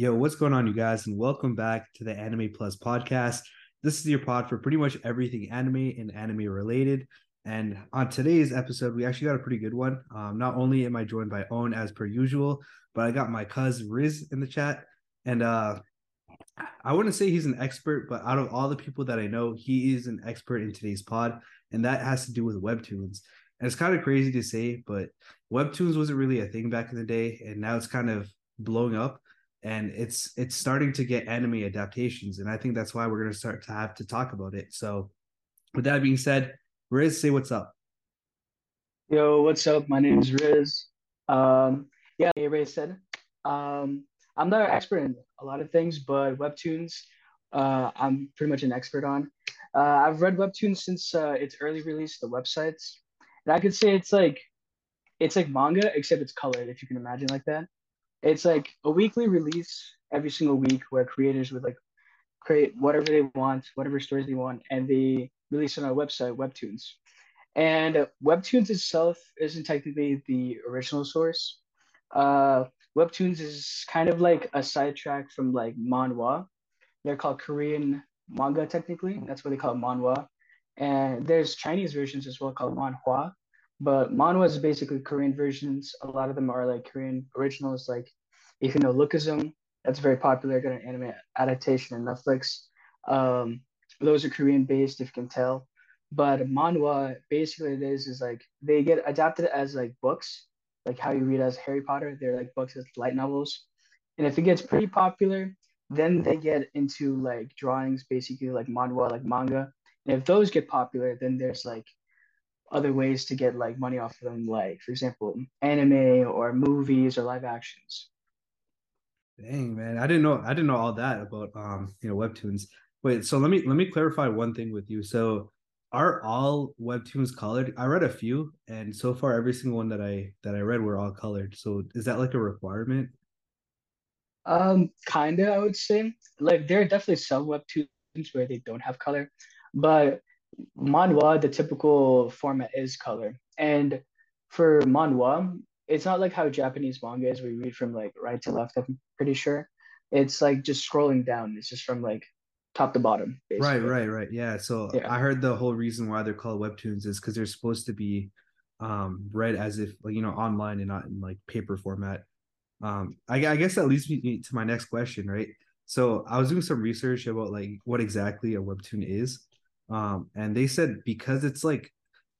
Yo, what's going on, you guys? And welcome back to the Anime Plus podcast. This is your pod for pretty much everything anime and anime related. And on today's episode, we actually got a pretty good one. Um, not only am I joined by Aunn as per usual, but I got my cousin Rizz in the chat. And uh, I wouldn't say he's an expert, but out of all the people that I know, he is an expert in today's pod. And that has to do with webtoons. And it's kind of crazy to say, but webtoons wasn't really a thing back in the day. And now it's kind of blowing up and it's it's starting to get anime adaptations and i think that's why we're going to start to have to talk about it. So with that being said Rizz say what's up. Yo what's up? My name is Rizz. Um yeah Ray said um i'm not an expert in a lot of things but webtoons uh i'm pretty much an expert on. Uh i've read webtoons since uh, its early release the websites and i could say it's like it's like manga except it's colored if you can imagine like that it's like a weekly release every single week where creators would like create whatever they want, whatever stories they want, and they release on our website, Webtoons. And Webtoons itself isn't technically the original source. Uh, Webtoons is kind of like a sidetrack from like manhwa. They're called Korean manga technically. That's what they call manhwa. And there's Chinese versions as well called manhua. But manhwa is basically Korean versions. A lot of them are like Korean originals, like if you know Lookism, that's very popular, got an anime adaptation on Netflix. Um, those are Korean based, if you can tell. But manhwa, basically, it is is like they get adapted as like books, like how you read as Harry Potter. They're like books as light novels, and if it gets pretty popular, then they get into like drawings, basically like manhwa, like manga. And if those get popular, then there's like other ways to get like money off of them, like for example, anime or movies or live actions. Dang man, I didn't know I didn't know all that about um you know webtoons. Wait, so let me let me clarify one thing with you. So are all webtoons colored? I read a few, and so far every single one that I that I read were all colored. So is that like a requirement? Um, kinda, I would say. Like there are definitely some webtoons where they don't have color, but manhwa, the typical format is color. And for manhwa, it's not like how Japanese manga is. We read from like right to left. I'm pretty sure it's like just scrolling down. It's just from like top to bottom. Basically. Right, right, right. Yeah. So yeah. I heard the whole reason why they're called webtoons is because they're supposed to be um read as if like you know online and not in like paper format. Um, I, I guess that leads me to my next question, right? So I was doing some research about like what exactly a webtoon is, um, and they said because it's like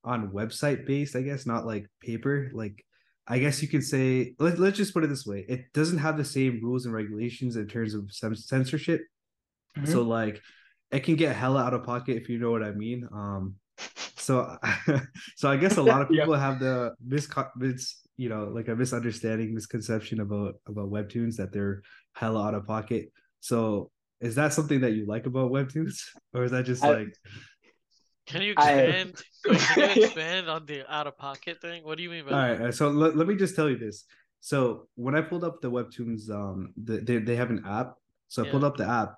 on website based, I guess, not like paper, like I guess you could say let, let's just put it this way. It doesn't have the same rules and regulations in terms of censorship. Mm-hmm. So like it can get hella out of pocket if you know what I mean. Um so so I guess a lot of people yeah. have the mis, mis you know like a misunderstanding misconception about about webtoons that they're hella out of pocket. So is that something that you like about webtoons, or is that just I, like? Can you expand? I, can you expand on the out of pocket thing? What do you mean by? All right, so let, let me just tell you this. So when I pulled up the webtoons, um, the, they they have an app. So I pulled up the app,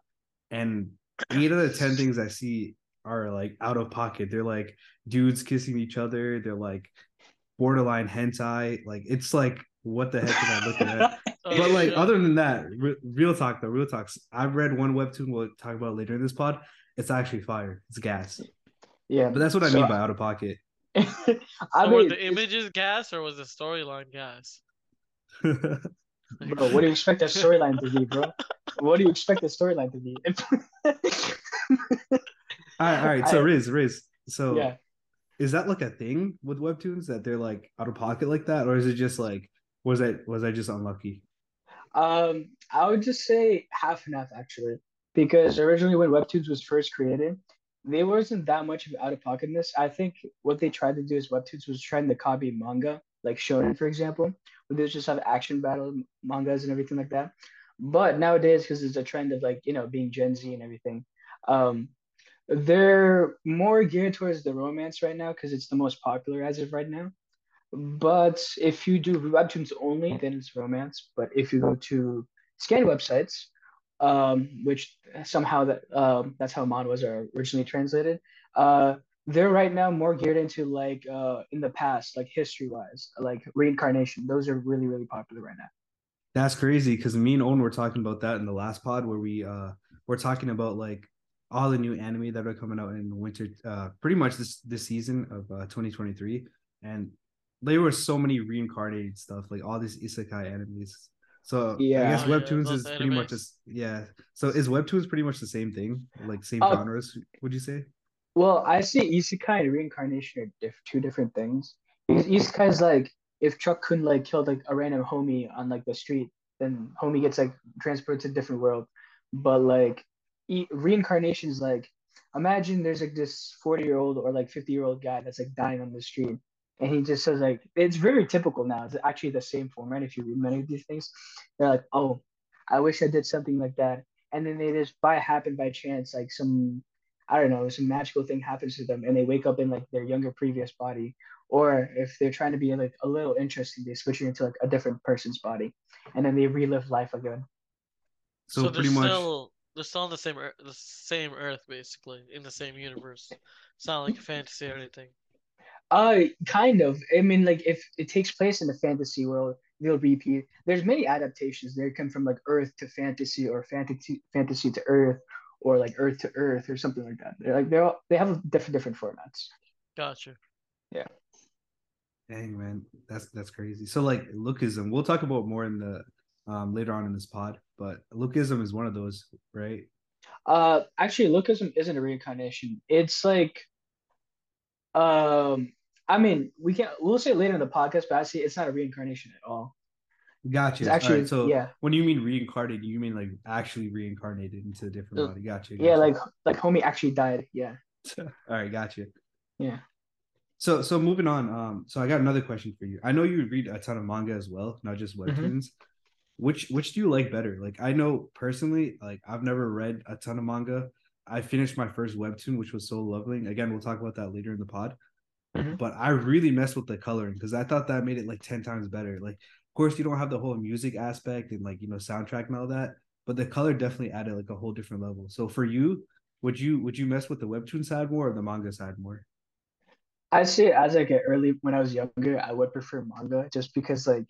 and eight out of ten things I see are like out of pocket. They're like dudes kissing each other. They're like borderline hentai. Like it's like what the heck am I looking at? oh, but like other than that, re- real talk though, real talks. I've read one webtoon we'll talk about later in this pod. It's actually fire. It's gas. Yeah, but that's what I so mean by out of pocket. I so mean, were the images gas or was the storyline gas? bro, what do you expect that storyline to be, bro? What do you expect the storyline to be? all right, all right. So Rizz, Rizz. So yeah. is that like a thing with webtoons that they're like out of pocket like that, or is it just like was I was I just unlucky? Um, I would just say half and half actually, because originally when Webtoons was first created, there wasn't that much of out of pocketness. I think what they tried to do is Webtoons was trying to copy manga, like Shonen, for example, where they just have action battle mangas and everything like that. But nowadays, because it's a trend of like you know being Gen Z and everything, um, they're more geared towards the romance right now because it's the most popular as of right now. But if you do webtoons only, then it's romance. But if you go to scan websites, um, which somehow that um, that's how manhwas are originally translated, uh, they're right now more geared into like uh, in the past, like history wise, like reincarnation. Those are really really popular right now. That's crazy because me and Aunn were talking about that in the last pod where we uh we're talking about like all the new anime that are coming out in the winter uh pretty much this this season of uh 2023 and there were so many reincarnated stuff like all these isekai enemies. so yeah, I guess webtoons yeah, is pretty animes. much just yeah. So is webtoons pretty much the same thing, like same uh, genres? Would you say? Well, I see isekai and reincarnation are diff- two different things. Because isekai is like if Truck-kun like killed like a random homie on like the street, then homie gets like transported to a different world. But like e- reincarnation is like imagine there's like this 40 year old or like 50 year old guy that's like dying on the street and he just says like it's very typical now. It's actually the same format. If you read many of these things, they're like, oh, I wish I did something like that, and then they just by happen by chance like some I don't know some magical thing happens to them, and they wake up in like their younger previous body, or if they're trying to be like a little interesting, they switch into like a different person's body, and then they relive life again. So, so pretty much. Still, they're still on the same the same Earth, basically, in the same universe. It's not like a fantasy or anything. Uh, kind of. I mean, like if it takes place in the fantasy world, they'll repeat. There's many adaptations. They come from like Earth to fantasy, or fantasy fantasy to Earth, or like Earth to Earth, or something like that. They're like they're all, they have different different formats. Gotcha. Yeah. Dang man, that's that's crazy. So like lookism, we'll talk about more in the um later on in this pod, but lookism is one of those, right? Uh, actually, lookism isn't a reincarnation. It's like, um, I mean, we can't. we'll say later in the podcast, but I see it's not a reincarnation at all. Gotcha. It's actually, right, so yeah. When you mean reincarnated, you mean like actually reincarnated into a different body. Gotcha. gotcha. Yeah, like like homie actually died. Yeah. all right, gotcha. Yeah. So so moving on. Um, so I got another question for you. I know you read a ton of manga as well, not just mm-hmm. webtoons. Mm-hmm. Which which do you like better? Like I know personally, like I've never read a ton of manga. I finished my first webtoon, which was Solo Leveling. Again, we'll talk about that later in the pod. Mm-hmm. But I really messed with the coloring because I thought that made it like 10 times better. Like, of course, you don't have the whole music aspect and like, you know, soundtrack and all that, but the color definitely added like a whole different level. So for you, would you would you mess with the webtoon side more or the manga side more? I say as I get early when I was younger, I would prefer manga just because like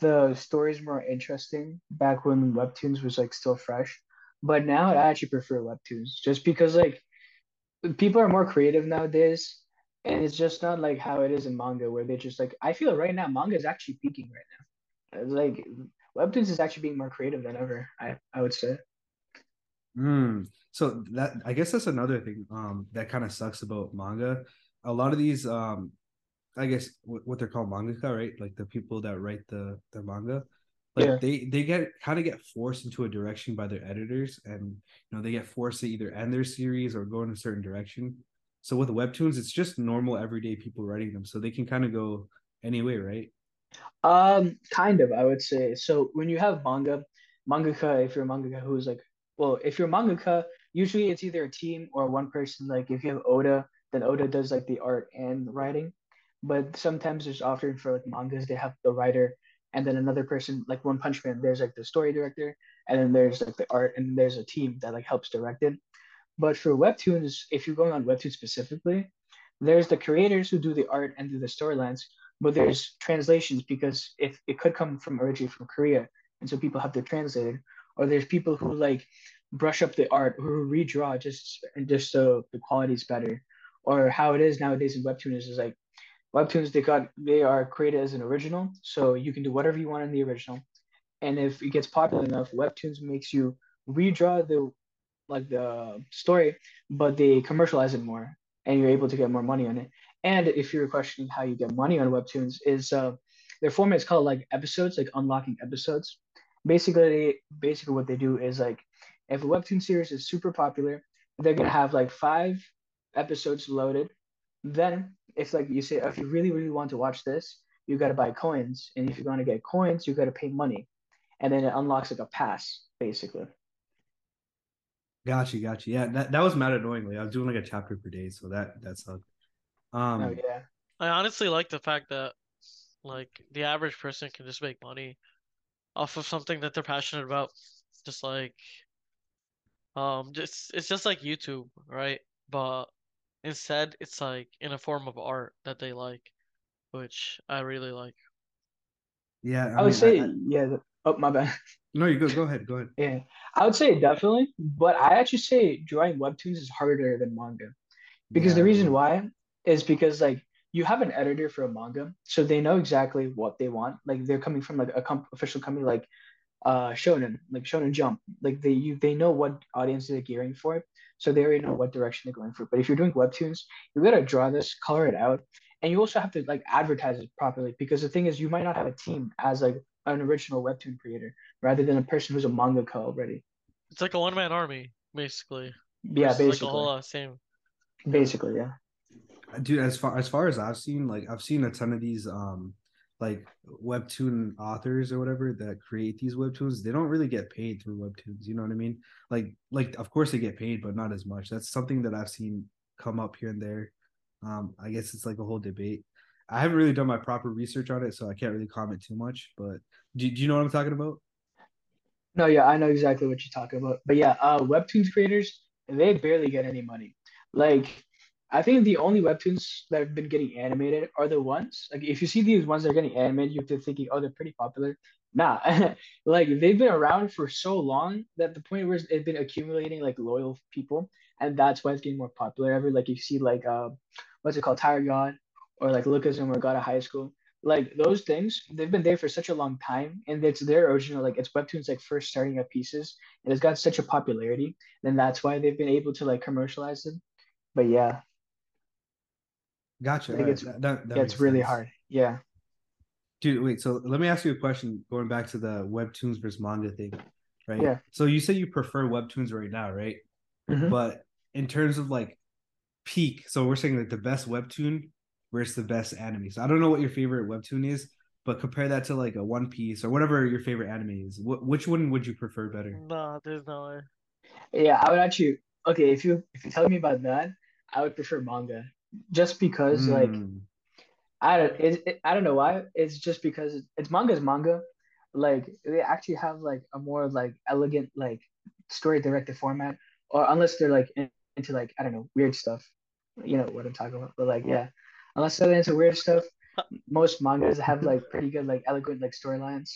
the stories more interesting back when webtoons was like still fresh. But now I actually prefer webtoons just because like people are more creative nowadays and it's just not like how it is in manga where they just like I feel right now manga is actually peaking right now. It's like webtoons is actually being more creative than ever. I I would say. Hmm. So that I guess that's another thing um that kind of sucks about manga. A lot of these um I guess what they're called mangaka, right? Like the people that write the the manga, like yeah. they they get kind of get forced into a direction by their editors, and you know they get forced to either end their series or go in a certain direction. So with webtoons, it's just normal everyday people writing them, so they can kind of go anyway, right? Um, kind of, I would say. So when you have manga, mangaka, if you're a mangaka who's like, well, if you're a mangaka, usually it's either a team or one person. Like if you have Oda, then Oda does like the art and writing. But sometimes there's often for like mangas, they have the writer and then another person, like One Punch Man, there's like the story director, and then there's like the art, and there's a team that like helps direct it. But for webtoons, if you're going on webtoons specifically, there's the creators who do the art and do the storylines, but there's translations because if it could come from originally from Korea, and so people have to translate it, or there's people who like brush up the art or redraw just and just so the quality is better, or how it is nowadays in webtoons is like webtoons they got they are created as an original, so you can do whatever you want in the original, and if it gets popular enough, webtoons makes you redraw the like the story, but they commercialize it more, and you're able to get more money on it. And if you're questioning how you get money on webtoons, is uh, their format is called like episodes, like unlocking episodes. Basically, basically what they do is like if a webtoon series is super popular, they're gonna have like five episodes loaded. Then, if like you say, if you really really want to watch this, you gotta buy coins, and if you're gonna get coins, you gotta pay money, and then it unlocks like a pass, basically. Gotcha, gotcha. Yeah, that, that was mad annoyingly. I was doing like a chapter per day, so that that sucked. Um, oh yeah. I honestly like the fact that like the average person can just make money off of something that they're passionate about. Just like um just it's just like YouTube, right? But instead it's like in a form of art that they like, which I really like. Yeah, I, I would say I, yeah. Oh my bad. No, you go. Go ahead. Go ahead. Yeah, I would say definitely, but I actually say drawing webtoons is harder than manga, because yeah. the reason why is because like you have an editor for a manga, so they know exactly what they want. Like they're coming from like a comp- official company like uh Shonen, like Shonen Jump. Like they you they know what audience they're gearing for, so they already know what direction they're going for. But if you're doing webtoons, you gotta draw this, color it out, and you also have to like advertise it properly because the thing is you might not have a team as like an original webtoon creator rather than a person who's a mangaka already. It's like a one man army, basically. Yeah, basically. Like a whole uh, same. Basically, yeah. Dude, as far as far as I've seen, like I've seen a ton of these um like webtoon authors or whatever that create these webtoons they don't really get paid through webtoons you know what i mean like like of course they get paid but not as much that's something that i've seen come up here and there um i guess it's like a whole debate i haven't really done my proper research on it so i can't really comment too much but do, do you know what i'm talking about no yeah i know exactly what you're talking about but yeah uh webtoons creators they barely get any money like I think the only webtoons that have been getting animated are the ones like if you see these ones that are getting animated, you're thinking, oh, they're pretty popular. Nah, like they've been around for so long that the point where it's been accumulating like loyal people, and that's why it's getting more popular. Ever like you see like uh, what's it called, Tire God, or like Lucas and of High School, like those things they've been there for such a long time, and it's their original like it's webtoons like first starting up pieces, and it's got such a popularity, and that's why they've been able to like commercialize them. But yeah, Gotcha. I think it's that, that, that gets really sense. hard. Yeah. Dude, wait. So let me ask you a question. Going back to the webtoons versus manga thing, right? Yeah. So you say you prefer webtoons right now, right? Mm-hmm. But in terms of like peak, so we're saying like the best webtoon versus the best anime. So I don't know what your favorite webtoon is, but compare that to like a One Piece or whatever your favorite anime is. What which one would you prefer better? No, there's no way. Yeah, I would actually. Okay, if you if you tell me about that, I would prefer manga just because mm. like. I don't it, it, I don't know why it's just because it's manga's manga like they actually have like a more like elegant like story directed format or unless they're like in, into like I don't know weird stuff you know what I'm talking about but like yeah unless they're into weird stuff most mangas have like pretty good like eloquent like storylines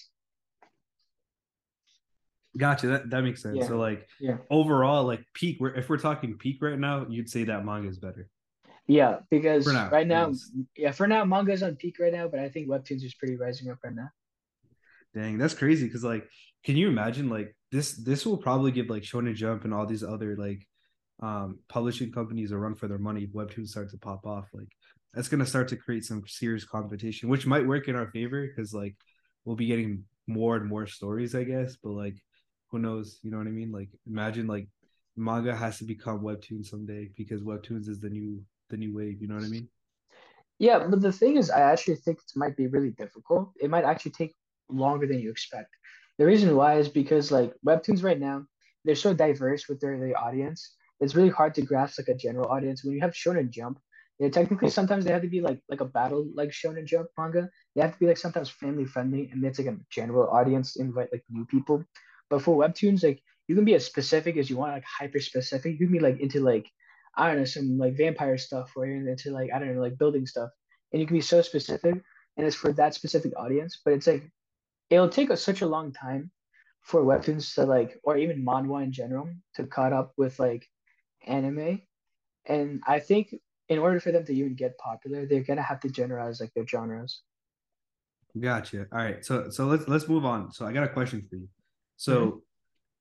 Gotcha. That that makes sense. Yeah. So like yeah. overall, like peak. We're, If we're talking peak right now, you'd say that manga is better. Yeah, because now, right now, yes. yeah, for now, manga's on peak right now, but I think webtoons is pretty rising up right now. Dang, that's crazy. Because like, can you imagine like this? This will probably give like Shonen Jump and all these other like um publishing companies a run for their money. Webtoons start to pop off. Like, that's gonna start to create some serious competition, which might work in our favor because like we'll be getting more and more stories, I guess. But like, who knows? You know what I mean? Like, imagine like manga has to become webtoon someday because webtoons is the new the new wave. You know what I mean? Yeah, but the thing is, I actually think it might be really difficult. It might actually take longer than you expect. The reason why is because like webtoons right now, they're so diverse with their, their audience. It's really hard to grasp like a general audience. When you have Shonen Jump, yeah, technically sometimes they have to be like like a battle like Shonen Jump manga. They have to be like sometimes family friendly and it's like a general audience invite like new people. But for webtoons, like you can be as specific as you want, like hyper specific. You can be like into like I don't know, some like vampire stuff or you're into like, I don't know, like building stuff. And you can be so specific and it's for that specific audience. But it's like it'll take us such a long time for webtoons to like or even manhwa in general to caught up with like anime. And I think in order for them to even get popular, they're gonna have to generalize like their genres. Gotcha. All right. So so let's let's move on. So I got a question for you. So mm-hmm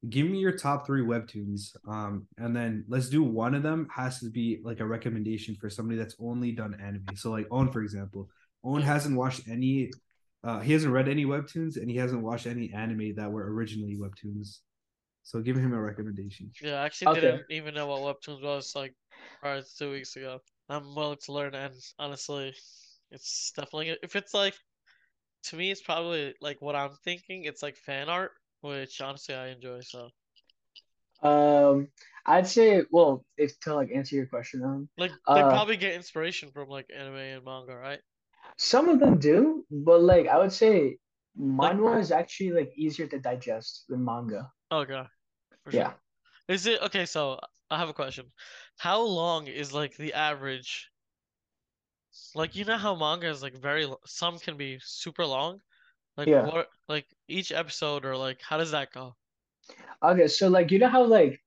give me your top three webtoons um and then let's do one of them has to be like a recommendation for somebody that's only done anime so like Aunn for example Aunn hasn't watched any uh he hasn't read any webtoons and he hasn't watched any anime that were originally webtoons so give him a recommendation yeah i actually okay. didn't even know what webtoons was like prior to two weeks ago i'm willing to learn and honestly it's definitely if it's like to me it's probably like what i'm thinking it's like fan art which honestly I enjoy. So, um, I'd say, well, if to like answer your question, um, like they uh, probably get inspiration from like anime and manga, right? Some of them do, but like I would say, manhwa like, is actually like easier to digest than manga. Okay. Sure. Yeah. Is it okay? So I have a question. How long is like the average? Like you know how manga is like very some can be super long, Like yeah. what like each episode or like how does that go? Okay, so like you know how like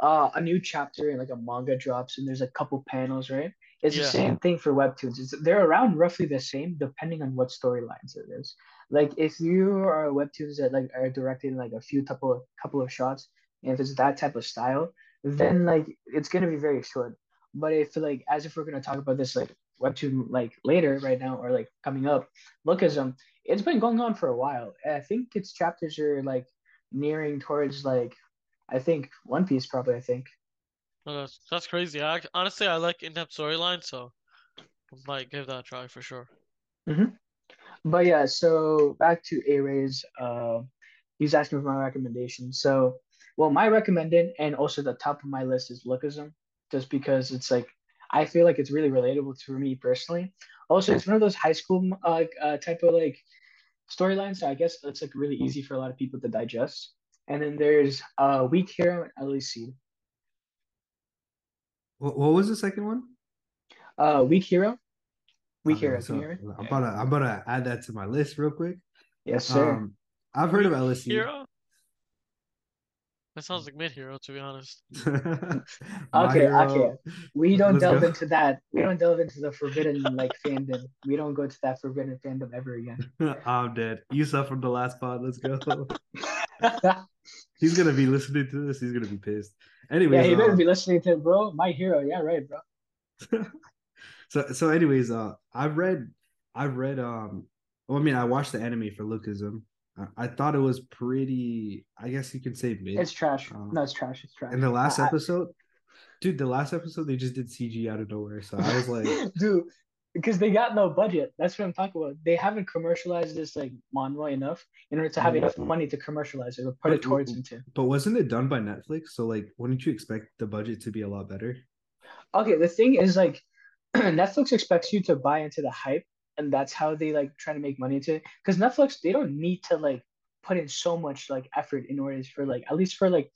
uh a new chapter in like a manga drops and there's a couple panels, right? It's yeah. the same thing for webtoons. It's, they're around roughly the same depending on what storylines it is. Like if you are webtoons that like are directed in like a few couple couple of shots, and if it's that type of style, then like it's gonna be very short. But if like as if we're gonna talk about this like webtoon like later right now or like coming up, Lookism, it's been going on for a while. I think its chapters are like nearing towards like I think One Piece probably. I think. Oh, that's that's crazy. I honestly I like in-depth storyline, so I might give that a try for sure. Mm-hmm. But yeah, so back to Aray's. Uh, he's asking for my recommendation. So, well, my recommended and also the top of my list is Lookism, just because it's like I feel like it's really relatable to me personally. Also, it's one of those high school uh, uh type of like storylines. So I guess it's like really easy for a lot of people to digest. And then there's uh Weak Hero and Ugly Seed. What, what was the second one? Uh, Weak Hero. Weak okay, Hero. So I'm about to I'm about to add that to my list real quick. Yes, sir. Um, I've heard Weak of LSU. Hero. That sounds like mid hero, to be honest. okay, hero. okay. We don't Let's delve go. into that. We don't delve into the forbidden like fandom. We don't go to that forbidden fandom ever again. I'm dead. You suffered the last pod. Let's go. He's gonna be listening to this. He's gonna be pissed. Anyway, yeah, he better uh, be listening to it, bro. My hero. Yeah, right, bro. so so, anyways, uh, I've read, I've read, um, well, I mean, I watched the anime for Lookism. I, thought it was pretty. I guess you could say mid. It's trash. Um, no, it's trash. It's trash. In the last I, episode, dude, the last episode they just did CG out of nowhere. So I was like, dude, because they got no budget. That's what I'm talking about. They haven't commercialized this like manhwa enough in order to have enough money to commercialize it or put but, it towards into. But wasn't it done by Netflix? So like, wouldn't you expect the budget to be a lot better? Okay, the thing is like, Netflix expects you to buy into the hype and that's how they like try to make money into it. because netflix they don't need to like put in so much like effort in order for like at least for like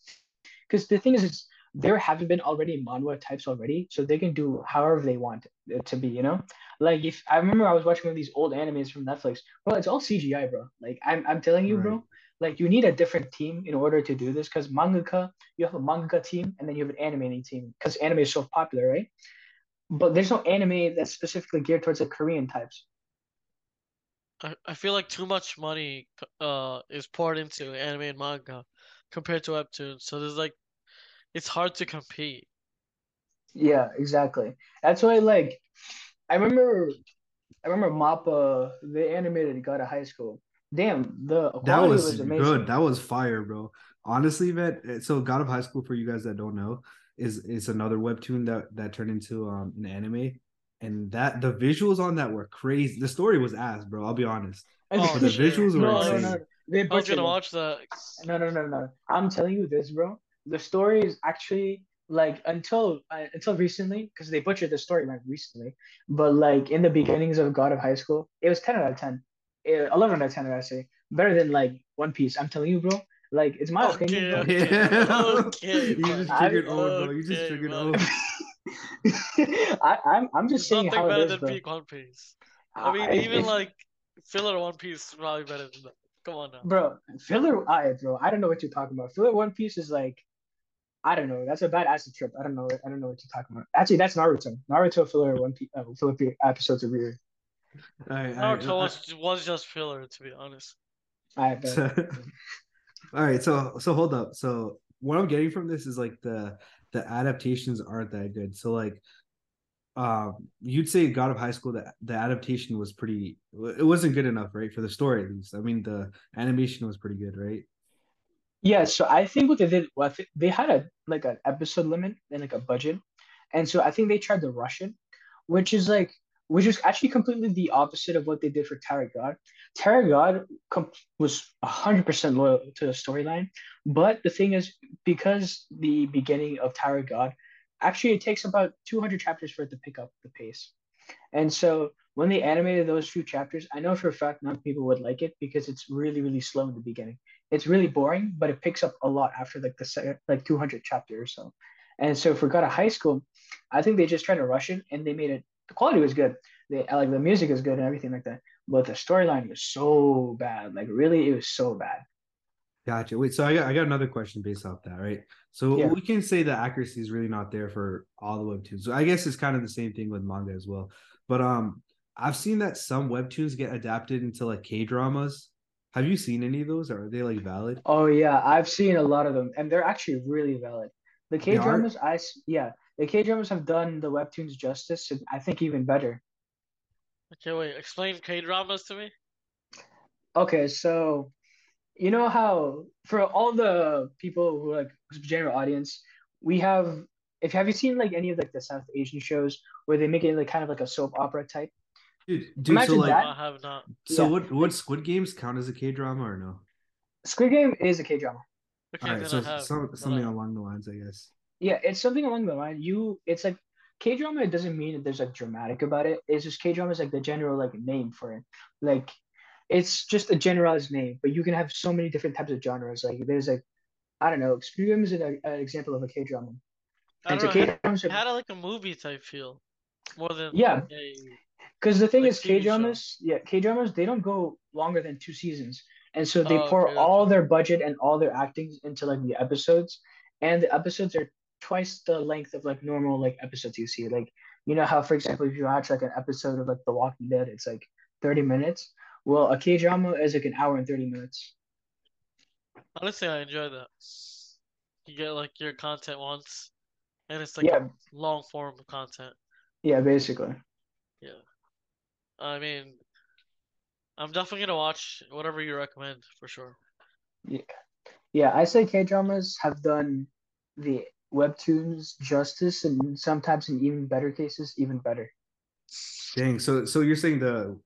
because the thing is it's there haven't been already manhwa types already so they can do however they want it to be you know? Like if i remember i was watching one of these old animes from netflix. Bro it's all cgi bro. Like i'm, I'm telling you right. bro like you need a different team in order to do this because mangaka you have a mangaka team and then you have an animating team because anime is so popular right? But there's no anime that's specifically geared towards the korean types I, I feel like too much money uh is poured into anime and manga compared to webtoons. So there's like it's hard to compete. Yeah, exactly. That's why like I remember I remember Mappa, the animated God of High School. Damn, the that was, was good. That was fire, bro. Honestly, man. Eh, so God of High School, for you guys that don't know, is is another webtoon that that turned into um an anime and that the visuals on that were crazy. The story was ass, bro. I'll be honest. Oh, the visuals were no, insane. No, no. They I was gonna watch that. No, no, no, no. I'm telling you this, bro. The story is actually like until uh, until recently because they butchered the story like recently. But like in the beginnings of God of High School, it was 10 out of 10. 11 out of 10, I say. Better than like One Piece. I'm telling you, bro. Like it's my okay, opinion. Okay. okay. you just triggered old, bro. You just triggered old. I, I'm I'm just saying how better it is, than Peak One Piece. I mean, I, even like filler One Piece is probably better than that. Come on now, bro. Filler, I bro. I don't know what you're talking about. Filler One Piece is like, I don't know. That's a bad acid trip. I don't know. I don't know what you're talking about. Actually, that's Naruto. Naruto filler One Piece. Uh, filler episodes are weird. Naruto was was just filler, to be honest. I bet. All right, so so hold up. So what I'm getting from this is like the the adaptations aren't that good. So like um you'd say God of High School that the adaptation was pretty it wasn't good enough, right? For the story at least. I mean the animation was pretty good, right? Yeah, so I think what they did was they had a like an episode limit and like a budget. And so I think they tried to rush it, which is like which is actually completely the opposite of what they did for Tower God. Tower God com- was 100% loyal to the storyline, but the thing is, because the beginning of Tower God, actually it takes about 200 chapters for it to pick up the pace. And so when they animated those few chapters, I know for a fact not people would like it because it's really, really slow in the beginning. It's really boring, but it picks up a lot after like the second, like 200 chapter or so. And so for of High School, I think they just tried to rush it and they made it the quality was good. They like the music is good and everything like that. but the storyline was so bad. Like really, it was so bad. Gotcha. Wait, so I got I got another question based off that, right? So yeah. we can say the accuracy is really not there for all the webtoons. So I guess it's kind of the same thing with manga as well. But um, I've seen that some webtoons get adapted into like K dramas. Have you seen any of those? Or are they like valid? Oh yeah, I've seen a lot of them, and they're actually really valid. The K dramas, I yeah, the K dramas have done the webtoons justice, and I think even better. Okay, wait. Explain K dramas to me. Okay, so you know how for all the people who like general audience, we have. If have you seen like any of like the South Asian shows where they make it like kind of like a soap opera type? Dude, dude Imagine so like, that. I have not. So yeah. what? What Squid Games count as a K drama or no? Squid Game is a K drama. Okay, All right, so some, something along the lines, I guess. Yeah, it's something along the line. You, it's like K drama. It doesn't mean that there's like dramatic about it. It's just K drama is like the general like name for it. Like, it's just a generalized name, but you can have so many different types of genres. Like, there's like, I don't know, Game is an, an example of a K drama. And so K drama had like a movie type feel, more than yeah. Because the thing like is, K dramas, yeah, K dramas, they don't go longer than two seasons, and so they oh, pour okay, all their budget and all their acting into like the episodes, and the episodes are twice the length of like normal like episodes you see. Like you know how, for example, if you watch like an episode of like The Walking Dead, it's like thirty minutes. Well, a K drama is like an hour and thirty minutes. Honestly, I enjoy that. You get like your content once, and it's like yeah. long form of content. Yeah, basically. Yeah. I mean, I'm definitely gonna watch whatever you recommend for sure. Yeah, yeah. I say K dramas have done the webtoons justice, and sometimes in even better cases, even better. Dang. So, so you're saying the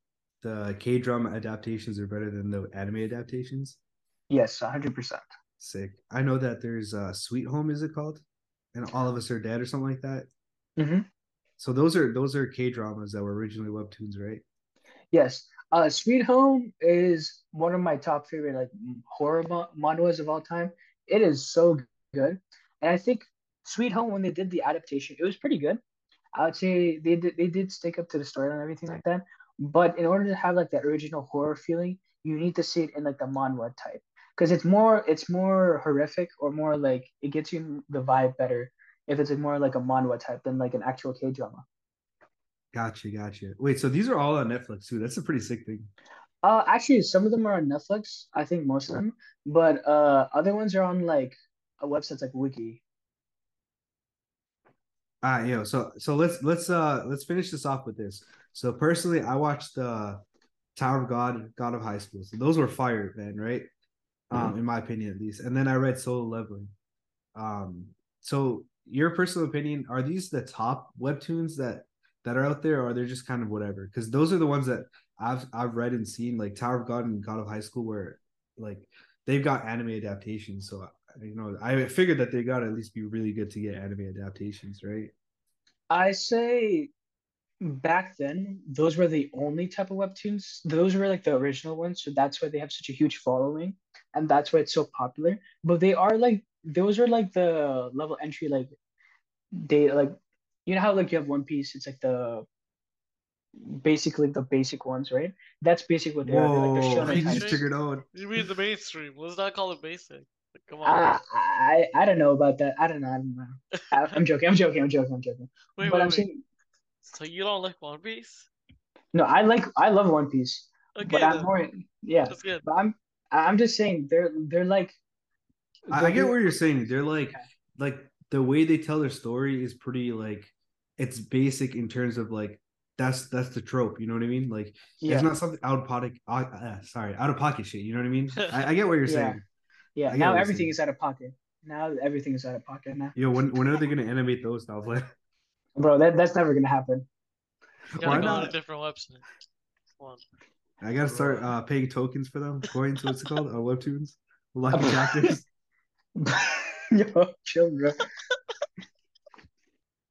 the K drama adaptations are better than the anime adaptations? Yes, hundred percent. Sick. I know that there's uh Sweet Home, is it called? And All of Us Are Dead or something like that. Mm-hmm. So those are those are K dramas that were originally webtoons, right? Yes. Uh, Sweet Home is one of my top favorite like horror manhwas of all time. It is so good, and I think Sweet Home when they did the adaptation, it was pretty good. I would say they did they did stick up to the story and everything like that. But in order to have like that original horror feeling, you need to see it in like the manhwa type because it's more it's more horrific or more like it gets you the vibe better if it's more like a manhwa type than like an actual K drama. Gotcha, gotcha. Wait, so these are all on Netflix too. That's a pretty sick thing. Uh, actually, some of them are on Netflix. I think most of them, but uh, other ones are on like a websites like Viki. Ah, right, yo. So, so let's let's uh let's finish this off with this. So personally, I watched uh Tower of God, God of High School. So those were fire, man, right? Um, mm-hmm. in my opinion at least. And then I read Solo Leveling. Um, so your personal opinion, are these the top webtoons that that are out there, or they're just kind of whatever? Because those are the ones that I've I've read and seen, like Tower of God and God of High School, where like they've got anime adaptations. So you know, I figured that they got to at least be really good to get anime adaptations, right? I say back then those were the only type of webtoons. Those were like the original ones, so that's why they have such a huge following, and that's why it's so popular. But they are like those are like the level entry like they like you know how like you have One Piece, it's like the basically the basic ones, right? That's basically what they Whoa, are. They're like the just figured out. You mean the mainstream? Let's not call it basic. Come on. I, I, I don't know about that. I don't know. I don't know. I, am joking. I'm joking. I'm joking. I'm joking. Wait, but wait, I'm wait. saying. So you don't like One Piece? No, I like. I love One Piece. Okay, but I'm more. Yeah. That's good. But I'm. I'm just saying they're they're like. I, I get what you're saying. They're like okay. like the way they tell their story is pretty like it's basic in terms of like that's that's the trope. You know what I mean? Like yeah. it's not something out of pocket. Uh, uh, sorry, out of pocket shit. You know what I mean? I, I get what you're yeah. saying. Yeah. Now everything is out of pocket. Now everything is out of pocket. Now. Yo, when when are they gonna animate those stuff? Like, bro, that that's never gonna happen. Why not? a different website. One. I gotta start uh, paying tokens for them. Coins, what's it called? Uh, webtoons, lucky chapters. Yo, chill, bro.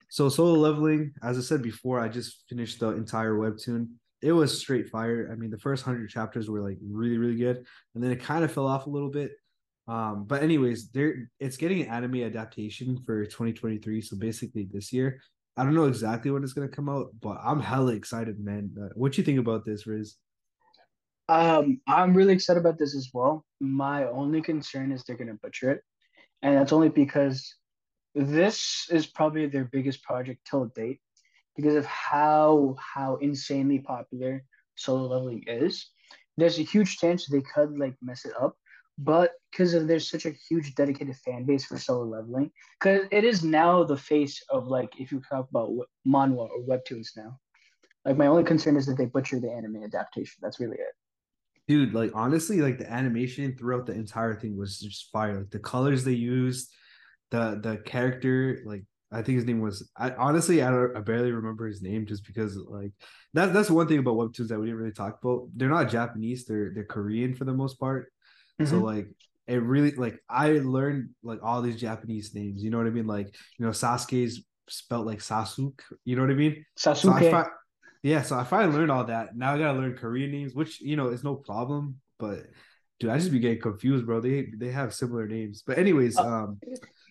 So solo leveling, as I said before, I just finished the entire webtoon. It was straight fire. I mean, the first hundred chapters were like really, really good, and then it kind of fell off a little bit. Um, but anyways, there it's getting an anime adaptation for 2023. So basically this year. I don't know exactly when it's gonna come out, but I'm hella excited, man. Uh, what you think about this, Rizz? Um, I'm really excited about this as well. My only concern is they're gonna butcher it, and that's only because this is probably their biggest project till date because of how how insanely popular solo leveling is. There's a huge chance they could like mess it up, but because there's such a huge dedicated fan base for solo leveling, because it is now the face of like if you talk about manhwa or webtoons now. Like my only concern is that they butcher the anime adaptation. That's really it. Dude, like honestly, like the animation throughout the entire thing was just fire. Like the colors they used, the the character, like I think his name was. I honestly I I barely remember his name just because like that that's one thing about webtoons that we didn't really talk about. They're not Japanese. They're they're Korean for the most part. Mm-hmm. So like it really like I learned like all these Japanese names. You know what I mean? Like you know Sasuke's spelled like Sasuke. You know what I mean? Sasuke. So I, yeah, so I finally learned all that. Now I gotta learn Korean names, which you know is no problem. But dude, I just be getting confused, bro. They they have similar names. But anyways, uh, um,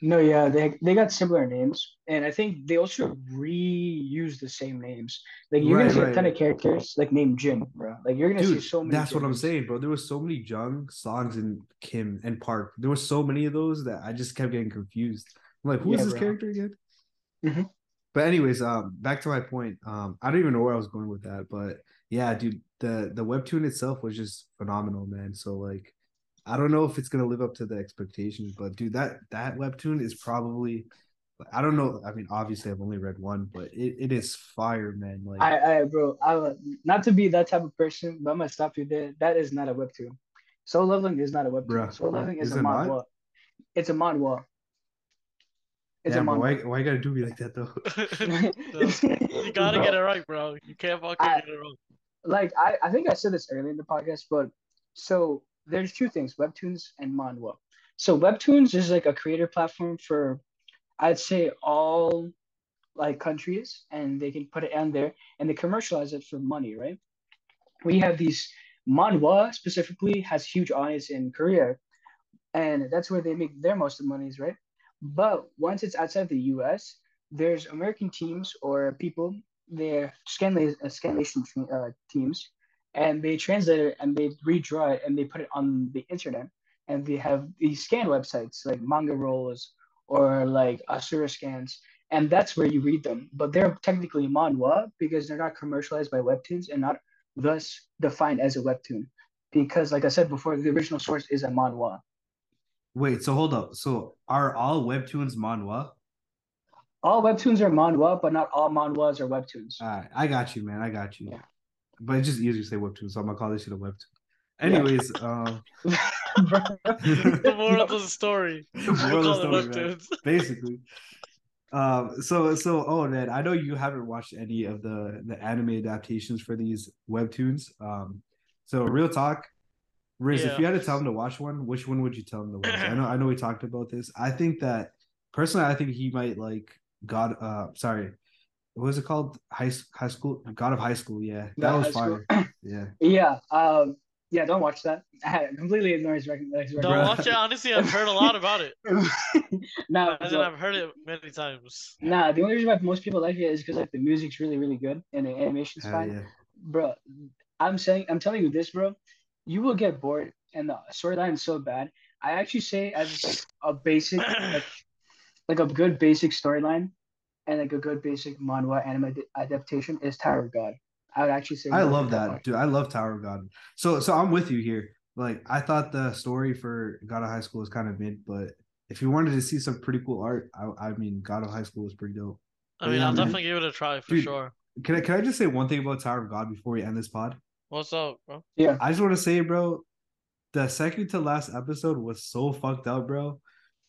no, yeah, they they got similar names, and I think they also reuse the same names. Like you're right, gonna see right. a ton of characters like named Jin, bro. Like you're gonna dude, see so many. That's what I'm saying, bro. There was so many Jung, Songs, and Kim and Park. There were so many of those that I just kept getting confused. I'm like, who yeah, is this bro. character again? Mm-hmm. But anyways, um, back to my point. Um, I don't even know where I was going with that, but yeah, dude, the the webtoon itself was just phenomenal, man. So like, I don't know if it's gonna live up to the expectations, but dude, that that webtoon is probably. I don't know. I mean, obviously, I've only read one, but it, it is fire, man. Like, I, I, bro, I not to be that type of person, but I'm gonna stop you there. That is not a webtoon. Solo Leveling is not a webtoon. Bro, Solo Leveling is, is a manhwa. It's a manhwa. It's yeah, a why, why you gotta do me like that though? you gotta bro, get it right, bro. You can't fucking I, get it wrong. Like I, I think I said this earlier in the podcast, but so there's two things: webtoons and manhwa. So webtoons is like a creator platform for, I'd say all like countries, and they can put it on there and they commercialize it for money, right? We have these manhwa specifically has huge audience in Korea, and that's where they make their most of the monies, right? But once it's outside the US, there's American teams or people, they're uh, scanlation uh, teams, and they translate it and they redraw it and they put it on the internet. And they have these scan websites like manga rolls or like Asura scans, and that's where you read them. But they're technically manhwa because they're not commercialized by webtoons and not thus defined as a webtoon. Because, like I said before, the original source is a manhwa. Wait, so hold up. So are all webtoons manhwa? All webtoons are manhwa, but not all manhwas are webtoons. All right, I got you, man. I got you. Yeah. But it's just easier to say webtoon, so I'm gonna call this shit a webtoon. Anyways, yeah. um, the moral of the story. The moral of the story, basically. Um, so so oh man, I know you haven't watched any of the the anime adaptations for these webtoons. Um, so real talk, Rizz, yeah. if you had to tell him to watch one, which one would you tell him to watch? I know, I know, we talked about this. I think that personally, I think he might like God. Uh, sorry, what was it called? High High School, God of High School. Yeah, that was fire. yeah. Yeah. Um. Yeah. Don't watch that. I completely ignore his recommendation. Don't watch it. Honestly, I've heard a lot about it. no, so, I've heard it many times. Nah, the only reason why most people like it is because like the music's really, really good and the animation's uh, fine. Yeah. Bro, I'm saying, I'm telling you this, bro you will get bored and the storyline is so bad. I actually say as a basic like, like a good basic storyline and like a good basic manhwa anime adaptation is Tower of God. I would actually say I love that, dude. I love Tower of God. So so I'm with you here. Like I thought the story for God of High School was kind of mid, but if you wanted to see some pretty cool art, I, I mean God of High School was pretty dope. I mean, yeah, I'll man. definitely give it a try for dude, sure. Can I can I just say one thing about Tower of God before we end this pod? What's up, bro? Yeah. I just want to say, bro, the second to last episode was so fucked up, bro.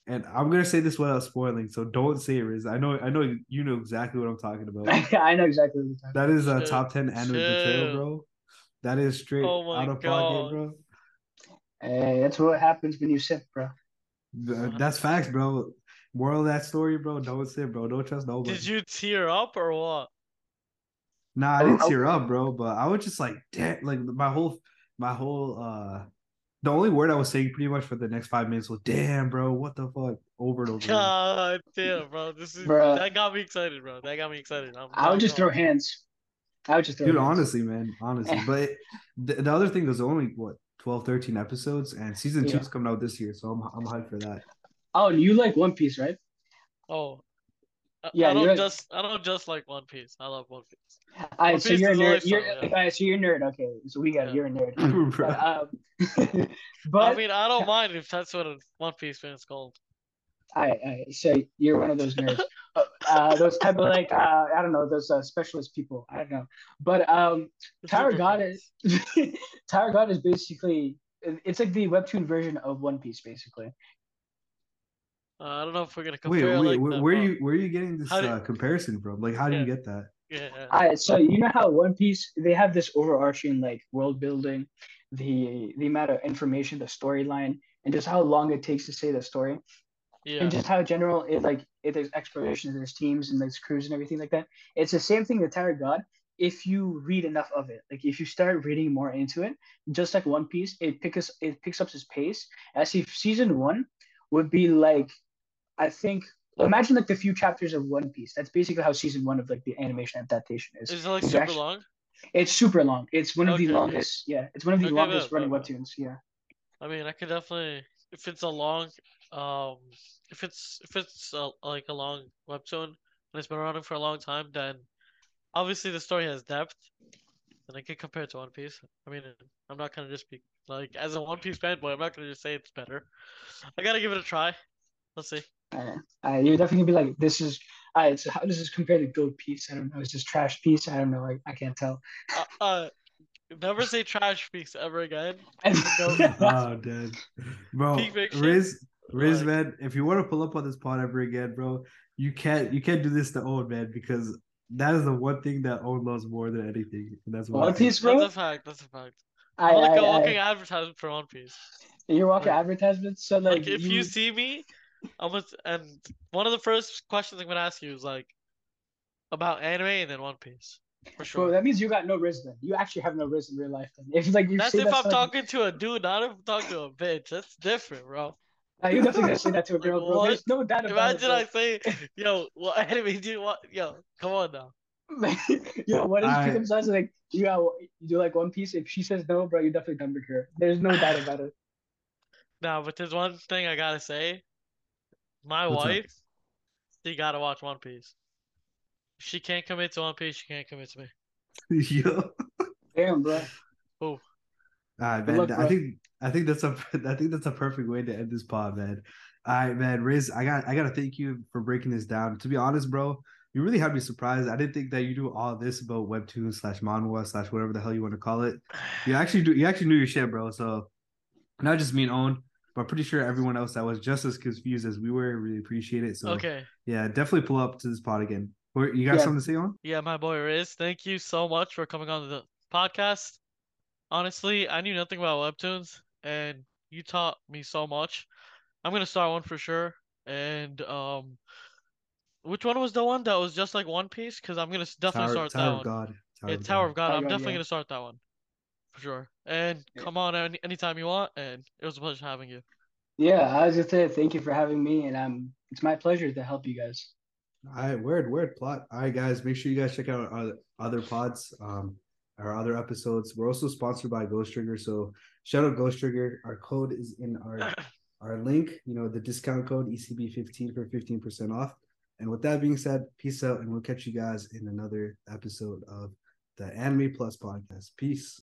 And I'm gonna say this without spoiling, so don't say it, Rizz. I know, I know, you know exactly what I'm talking about. I know exactly what you're. That is a Shit. top ten anime betrayal, bro. That is straight oh out of God. pocket, bro. Hey, that's what happens when you sip, bro. That's facts, bro. Moral of that story, bro. Don't sip, bro. Don't trust nobody. Did you tear up or what? Nah, I didn't oh, tear up, bro. But I was just like, damn, like my whole, my whole, uh, the only word I was saying pretty much for the next five minutes was, damn, bro, what the fuck, over and over. God damn, bro, this is bro. that got me excited, bro. That got me excited. I'm, I would just throw hands. I would just throw. dude. Honestly, man, honestly, but the, the other thing was only what 12, 13 episodes, and season two is coming out this year, so I'm I'm hyped for that. Oh, and you like One Piece, right? Oh, yeah. I don't like... just I don't just like One Piece. I love One Piece. All right, so you're a nerd. You're, yeah. right, so you're a nerd. Okay, so we got yeah. you're a nerd. but, um, but I mean, I don't mind if that's what a One Piece fan is called. I, I so you're one of those nerds, uh, those type of like uh, I don't know those uh, specialist people. I don't know, but um, Tower God is Tower God is basically it's like the webtoon version of One Piece, basically. Uh, I don't know if we're gonna compare. Wait, wait, like where, are you where are you getting this uh, comparison from? Like, how do yeah. you get that? Yeah. I, so you know how One Piece they have this overarching like world building, the the amount of information, the storyline, and just how long it takes to say the story. Yeah. And just how general it like it there's exploration, there's teams and there's crews and everything like that. It's the same thing with Tower God. If you read enough of it, like if you start reading more into it, just like One Piece, it picks it picks up its pace. As if season one would be like, I think imagine like the few chapters of One Piece. That's basically how season one of like the animation adaptation is. Is it like super actually, long? It's super long. It's one of okay. the longest. Yeah, it's one of the okay, longest running webtoons. Yeah. I mean, I could definitely if it's a long um if it's if it's a, like a long webtoon and it's been running for a long time, then obviously the story has depth, and I can compare it to One Piece. I mean, I'm not gonna just be like as a One Piece fanboy, I'm not gonna just say it's better. I gotta give it a try. Let's see. Uh, uh, you're definitely gonna be like, this is. Alright, so how does this compare to Goat Piece? I don't know. Is this trash piece? I don't know. I, I can't tell. Uh, uh never say trash piece ever again. oh, dude, bro. Rizz, Rizz, like, man, if you want to pull up on this pod ever again, bro, you can't. You can't do this to old man, because that is the one thing that Aunn loves more than anything. And that's One Piece, bro. That's a fact. That's a fact. I, I'm like I, a walking I, advertisement for One Piece. You're walking like, advertisements, so like, like if you... you see me I'm gonna, and one of the first questions I'm gonna ask you is like about anime and then One Piece. For sure. Bro, that means you got no Rizz then. You actually have no Rizz in real life then. If like you That's if I'm talking to a dude, not if I'm talking to a bitch. That's different, bro. Uh, you definitely gonna say that to a girl, bro. There's no doubt about Imagine it. Imagine I say, yo, what anime do you want? Yo, come on now. yo, what is right. size? Like, you got, you do like One Piece. If she says no, bro, you definitely done with her. There's no doubt about it. No, but there's one thing I gotta say. My What's wife, up? she gotta watch One Piece. If she can't commit to One Piece. She can't commit to me. Yo. Damn, bro. Oh. All right, man. Luck, I think I think that's a I think that's a perfect way to end this pod, man. All right, man. Rizz, I got I gotta thank you for breaking this down. To be honest, bro, you really had me surprised. I didn't think that you do all this about webtoon slash manhwa slash whatever the hell you want to call it. You actually do. You actually knew your shit, bro. So not just me and Aunn but pretty sure everyone else that was just as confused as we were really appreciate it. So okay, yeah, definitely pull up to this pod again. You got yeah. something to say on? Yeah, my boy Rizz, thank you so much for coming on the podcast. Honestly, I knew nothing about webtoons, and you taught me so much. I'm gonna start one for sure. And um, which one was the one that was just like One Piece? Because I'm gonna definitely Tower, start Tower that of God. Tower yeah, of Tower God. of God. I'm definitely yeah. gonna start that one for sure. And yeah. come on any anytime you want. And it was a pleasure having you. Yeah, I was just saying thank you for having me, and um, it's my pleasure to help you guys. All right, word, word, plot. All right, guys, make sure you guys check out our other pods, um, our other episodes. We're also sponsored by Ghost Trigger, so shout out Ghost Trigger. Our code is in our our link. You know the discount code ECB fifteen for fifteen percent off. And with that being said, peace out, and we'll catch you guys in another episode of the Anime Plus podcast. Peace.